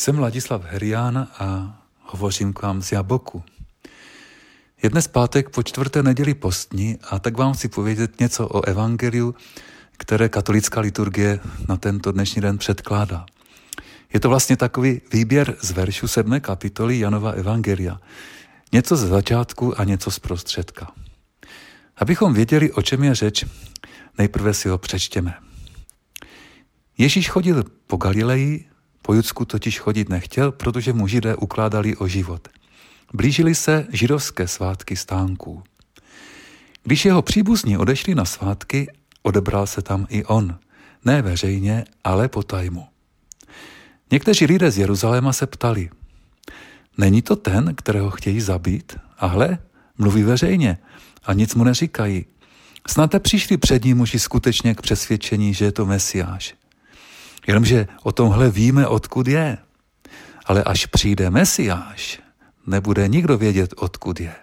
Jsem Ladislav Herián a hovořím k vám z Jaboku. Je dnes pátek po čtvrté neděli postní a tak vám chci povědět něco o evangeliu, které katolická liturgie na tento dnešní den předkládá. Je to vlastně takový výběr z veršu sedmé kapitoly Janova Evangelia. Něco ze začátku a něco z prostředka. Abychom věděli, o čem je řeč, nejprve si ho přečtěme. Ježíš chodil po Galileji, po Judsku totiž chodit nechtěl, protože mu židé ukládali o život. Blížily se židovské svátky stánků. Když jeho příbuzní odešli na svátky, odebral se tam i on. Ne veřejně, ale po tajmu. Někteří lidé z Jeruzaléma se ptali, není to ten, kterého chtějí zabít? A hle, mluví veřejně a nic mu neříkají. Snad přišli před ním muži skutečně k přesvědčení, že je to Mesiáš. Jenomže o tomhle víme, odkud je. Ale až přijde Mesiáš, nebude nikdo vědět, odkud je.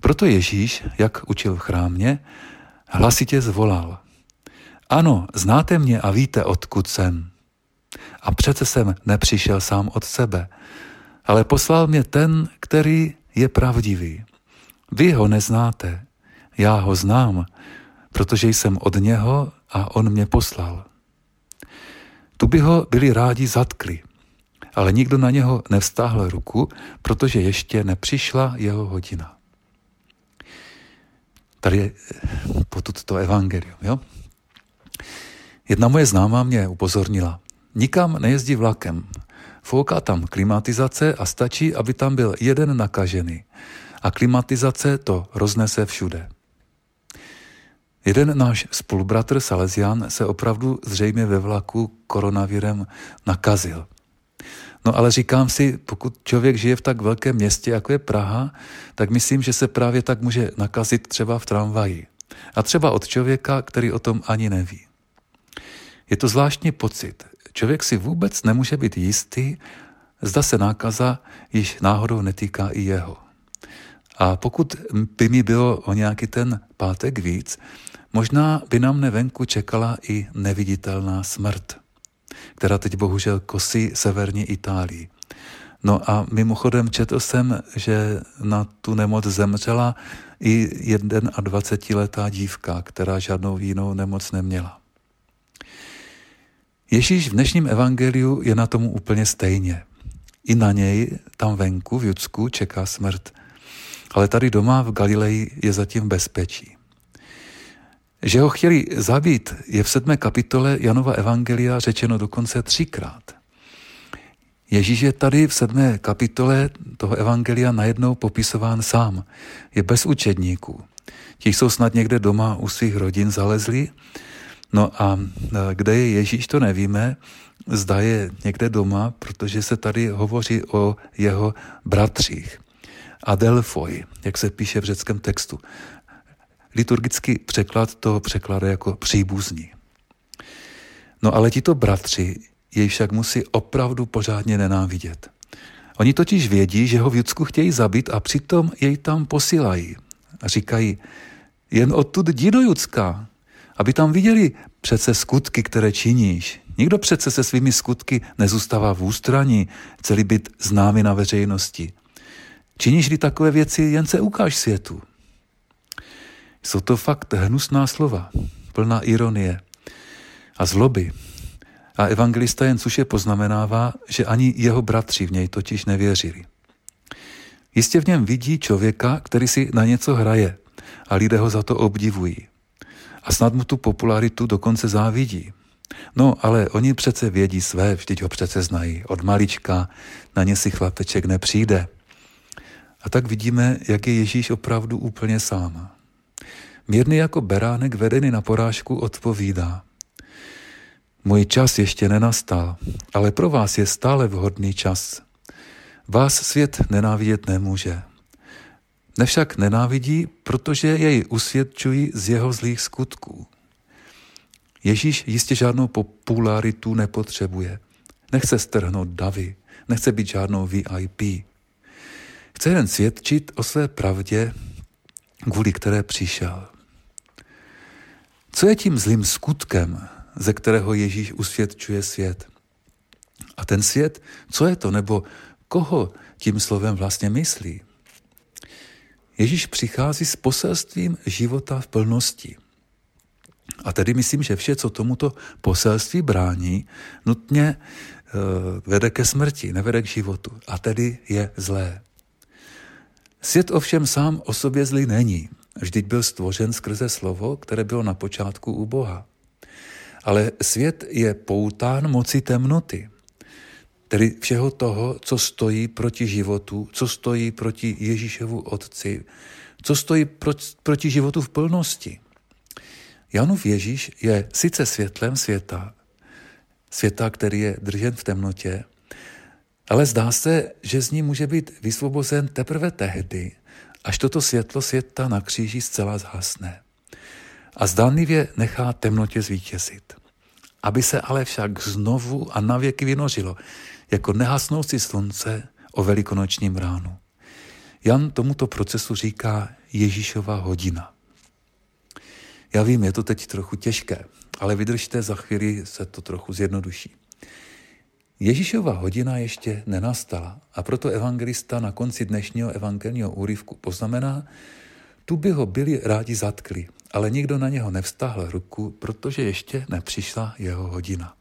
Proto Ježíš, jak učil v chrámě, hlasitě zvolal. Ano, znáte mě a víte, odkud jsem. A přece jsem nepřišel sám od sebe, ale poslal mě ten, který je pravdivý. Vy ho neznáte, já ho znám, protože jsem od něho a on mě poslal. Tu by ho byli rádi zatkli, ale nikdo na něho nevstáhl ruku, protože ještě nepřišla jeho hodina. Tady je potud to evangelium, jo? Jedna moje známá mě upozornila. Nikam nejezdí vlakem. Fouká tam klimatizace a stačí, aby tam byl jeden nakažený. A klimatizace to roznese všude. Jeden náš spolubratr Salesian se opravdu zřejmě ve vlaku koronavirem nakazil. No ale říkám si, pokud člověk žije v tak velkém městě, jako je Praha, tak myslím, že se právě tak může nakazit třeba v tramvaji. A třeba od člověka, který o tom ani neví. Je to zvláštní pocit. Člověk si vůbec nemůže být jistý, zda se nákaza již náhodou netýká i jeho. A pokud by mi bylo o nějaký ten pátek víc, možná by na mne venku čekala i neviditelná smrt, která teď bohužel kosí severní Itálii. No a mimochodem četl jsem, že na tu nemoc zemřela i 21-letá dívka, která žádnou jinou nemoc neměla. Ježíš v dnešním evangeliu je na tomu úplně stejně. I na něj tam venku v Judsku čeká smrt. Ale tady doma v Galileji je zatím bezpečí. Že ho chtěli zabít, je v sedmé kapitole Janova Evangelia řečeno dokonce třikrát. Ježíš je tady v sedmé kapitole toho Evangelia najednou popisován sám. Je bez učedníků. Ti jsou snad někde doma u svých rodin zalezli. No a kde je Ježíš, to nevíme. Zda je někde doma, protože se tady hovoří o jeho bratřích. Adelfoj, jak se píše v řeckém textu. Liturgický překlad to překládá jako příbuzní. No ale tito bratři jej však musí opravdu pořádně nenávidět. Oni totiž vědí, že ho v Judsku chtějí zabít a přitom jej tam posílají. A říkají, jen odtud jdi do Judska, aby tam viděli přece skutky, které činíš. Nikdo přece se svými skutky nezůstává v ústraní, celý byt známý na veřejnosti. Činíš-li takové věci, jen se ukáž světu. Jsou to fakt hnusná slova, plná ironie a zloby. A evangelista jen suše poznamenává, že ani jeho bratři v něj totiž nevěřili. Jistě v něm vidí člověka, který si na něco hraje a lidé ho za to obdivují. A snad mu tu popularitu dokonce závidí. No, ale oni přece vědí své, vždyť ho přece znají. Od malička na ně si chlapeček nepřijde. A tak vidíme, jak je Ježíš opravdu úplně sám. Mírný jako beránek vedený na porážku odpovídá. Můj čas ještě nenastal, ale pro vás je stále vhodný čas. Vás svět nenávidět nemůže. Nevšak nenávidí, protože jej usvědčují z jeho zlých skutků. Ježíš jistě žádnou popularitu nepotřebuje. Nechce strhnout davy, nechce být žádnou VIP. Chce jen svědčit o své pravdě, kvůli které přišel. Co je tím zlým skutkem, ze kterého Ježíš usvědčuje svět. A ten svět, co je to, nebo koho tím slovem vlastně myslí? Ježíš přichází s poselstvím života v plnosti. A tedy myslím, že vše, co tomuto poselství brání, nutně uh, vede ke smrti, nevede k životu. A tedy je zlé. Svět ovšem sám o sobě zlý není. Vždyť byl stvořen skrze slovo, které bylo na počátku u Boha. Ale svět je poután moci temnoty, tedy všeho toho, co stojí proti životu, co stojí proti Ježíšovu Otci, co stojí proti životu v plnosti. Janův Ježíš je sice světlem světa, světa, který je držen v temnotě, ale zdá se, že z ní může být vysvobozen teprve tehdy, až toto světlo světa na kříži zcela zhasne a zdánlivě nechá temnotě zvítězit. Aby se ale však znovu a navěky vynořilo, jako nehasnoucí slunce o velikonočním ránu. Jan tomuto procesu říká Ježíšova hodina. Já vím, je to teď trochu těžké, ale vydržte, za chvíli se to trochu zjednoduší. Ježíšova hodina ještě nenastala a proto evangelista na konci dnešního evangelního úryvku poznamená, tu by ho byli rádi zatkli, ale nikdo na něho nevstáhl ruku, protože ještě nepřišla jeho hodina.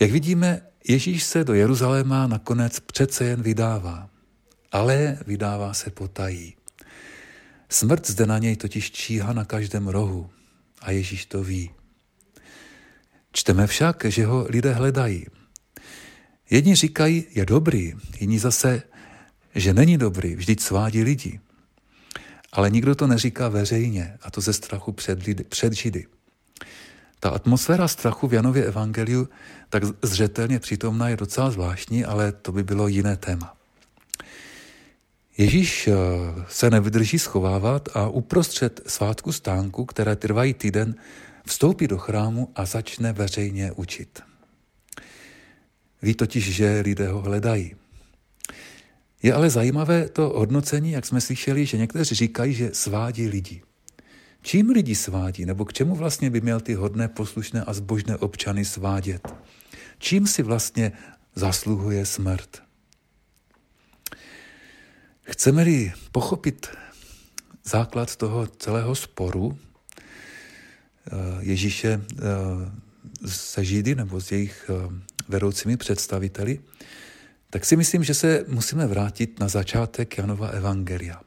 Jak vidíme, Ježíš se do Jeruzaléma nakonec přece jen vydává, ale vydává se potají. Smrt zde na něj totiž číha na každém rohu a Ježíš to ví. Čteme však, že ho lidé hledají. Jedni říkají, je dobrý, jiní zase, že není dobrý, vždyť svádí lidi. Ale nikdo to neříká veřejně, a to ze strachu před, lidi, před Židy. Ta atmosféra strachu v Janově evangeliu tak zřetelně přítomná je docela zvláštní, ale to by bylo jiné téma. Ježíš eh, se nevydrží schovávat a uprostřed svátku stánku, které trvají týden, vstoupí do chrámu a začne veřejně učit. Ví totiž, že lidé ho hledají. Je ale zajímavé to hodnocení, jak jsme slyšeli, že někteří říkají, že svádí lidi. Čím lidi svádí, nebo k čemu vlastně by měl ty hodné, poslušné a zbožné občany svádět? Čím si vlastně zasluhuje smrt? Chceme-li pochopit základ toho celého sporu Ježíše eh, se Židy nebo s jejich eh, vedoucími představiteli, tak si myslím, že se musíme vrátit na začátek Janova Evangelia.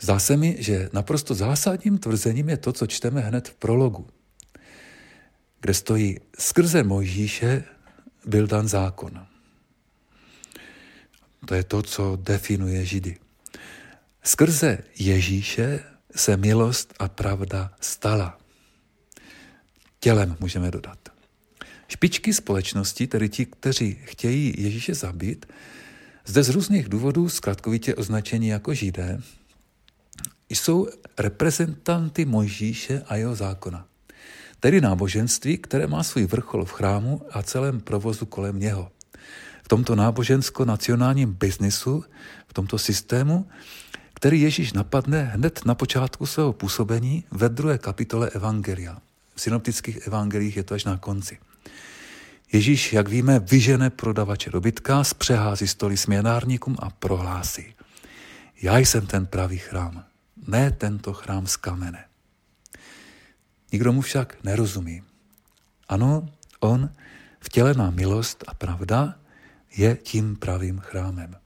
Zdá se mi, že naprosto zásadním tvrzením je to, co čteme hned v prologu, kde stojí skrze Mojžíše byl dan zákon. To je to, co definuje Židy. Skrze Ježíše se milost a pravda stala. Tělem můžeme dodat. Špičky společnosti, tedy ti, kteří chtějí Ježíše zabít, zde z různých důvodů zkratkovitě označení jako židé, jsou reprezentanty Mojžíše a jeho zákona. Tedy náboženství, které má svůj vrchol v chrámu a celém provozu kolem něho. V tomto nábožensko-nacionálním biznisu, v tomto systému, který Ježíš napadne hned na počátku svého působení ve druhé kapitole Evangelia. V synoptických evangelích je to až na konci. Ježíš, jak víme, vyžene prodavače dobytka, zpřehází stoly směnárníkům a prohlásí. Já jsem ten pravý chrám, ne tento chrám z kamene. Nikdo mu však nerozumí. Ano, on, vtělená milost a pravda, je tím pravým chrámem.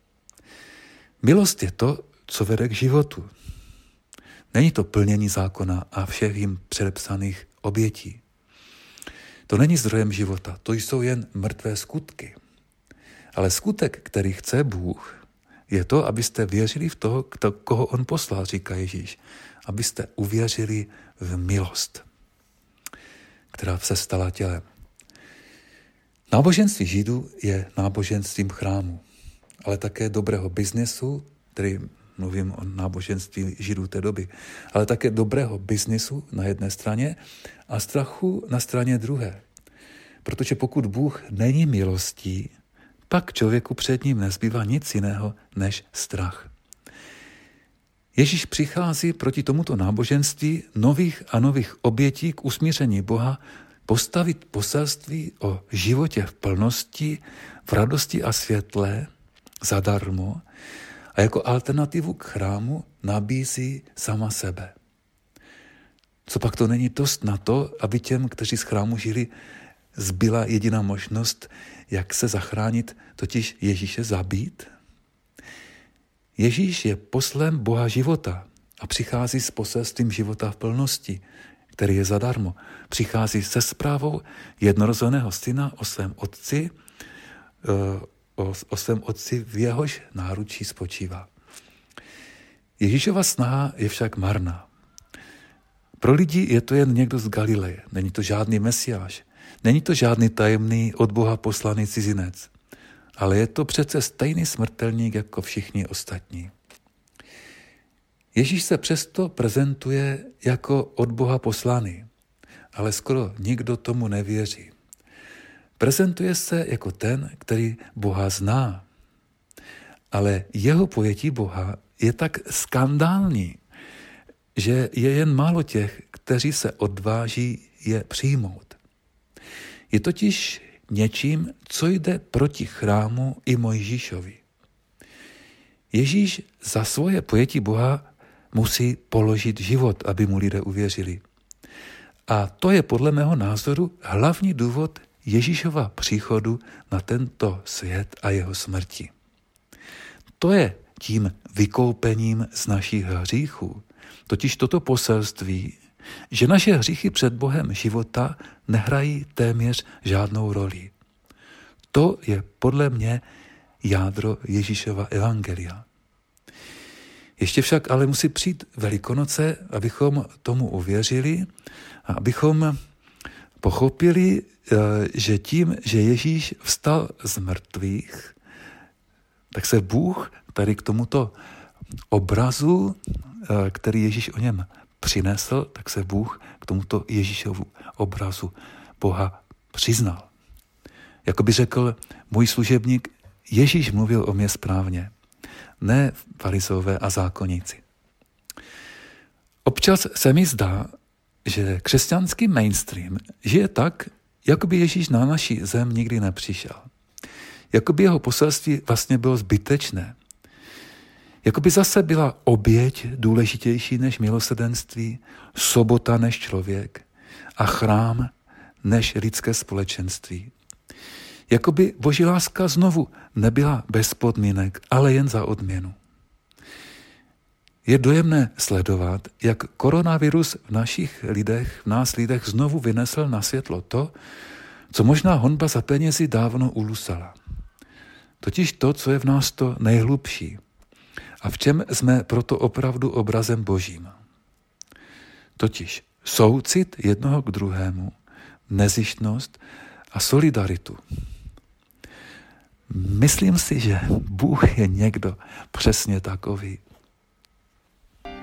Milost je to, co vede k životu. Není to plnění zákona a všech jim předepsaných obětí. To není zdrojem života, to jsou jen mrtvé skutky. Ale skutek, který chce Bůh, je to, abyste věřili v toho, kdo, koho on poslal, říká Ježíš. Abyste uvěřili v milost, která se stala tělem. Náboženství Židů je náboženstvím chrámu, ale také dobrého biznesu, který mluvím o náboženství Židů té doby, ale také dobrého biznesu na jedné straně a strachu na straně druhé. Protože pokud Bůh není milostí, pak člověku před ním nezbývá nic jiného než strach. Ježíš přichází proti tomuto náboženství nových a nových obětí k usmíření Boha postavit poselství o životě v plnosti, v radosti a světle zadarmo a jako alternativu k chrámu nabízí sama sebe. Co pak to není dost na to, aby těm, kteří z chrámu žili, zbyla jediná možnost, jak se zachránit, totiž Ježíše zabít? Ježíš je poslem Boha života a přichází s poselstvím života v plnosti, který je zadarmo. Přichází se zprávou jednorozeného syna o svém otci, eh, o, svém otci v jehož náručí spočívá. Ježíšova snaha je však marná. Pro lidi je to jen někdo z Galileje, není to žádný mesiáš, není to žádný tajemný od Boha poslaný cizinec, ale je to přece stejný smrtelník jako všichni ostatní. Ježíš se přesto prezentuje jako od Boha poslaný, ale skoro nikdo tomu nevěří. Prezentuje se jako ten, který Boha zná, ale jeho pojetí Boha je tak skandální, že je jen málo těch, kteří se odváží je přijmout. Je totiž něčím, co jde proti chrámu i Mojžíšovi. Ježíš za svoje pojetí Boha musí položit život, aby mu lidé uvěřili. A to je podle mého názoru hlavní důvod Ježíšova příchodu na tento svět a jeho smrti. To je tím vykoupením z našich hříchů. Totiž toto poselství, že naše hříchy před Bohem života nehrají téměř žádnou roli. To je podle mě jádro Ježíšova evangelia. Ještě však ale musí přijít Velikonoce, abychom tomu uvěřili a abychom pochopili, eh, že tím, že Ježíš vstal z mrtvých, tak se Bůh tady k tomuto obrazu, eh, který Ježíš o něm přinesl, tak se Bůh k tomuto Ježíšovu obrazu Boha přiznal. Jako by řekl, můj služebník Ježíš mluvil o mě správně ne farizové a zákonníci. Občas se mi zdá, že křesťanský mainstream žije tak, jako by Ježíš na naší zem nikdy nepřišel. Jako by jeho poselství vlastně bylo zbytečné. Jako by zase byla oběť důležitější než milosedenství, sobota než člověk a chrám než lidské společenství. Jakoby boží láska znovu nebyla bez podmínek, ale jen za odměnu. Je dojemné sledovat, jak koronavirus v našich lidech, v nás lidech znovu vynesl na světlo to, co možná honba za penězi dávno ulusala. Totiž to, co je v nás to nejhlubší a v čem jsme proto opravdu obrazem božím. Totiž soucit jednoho k druhému, nezištnost a solidaritu. Myslím si, že Bůh je někdo přesně takový.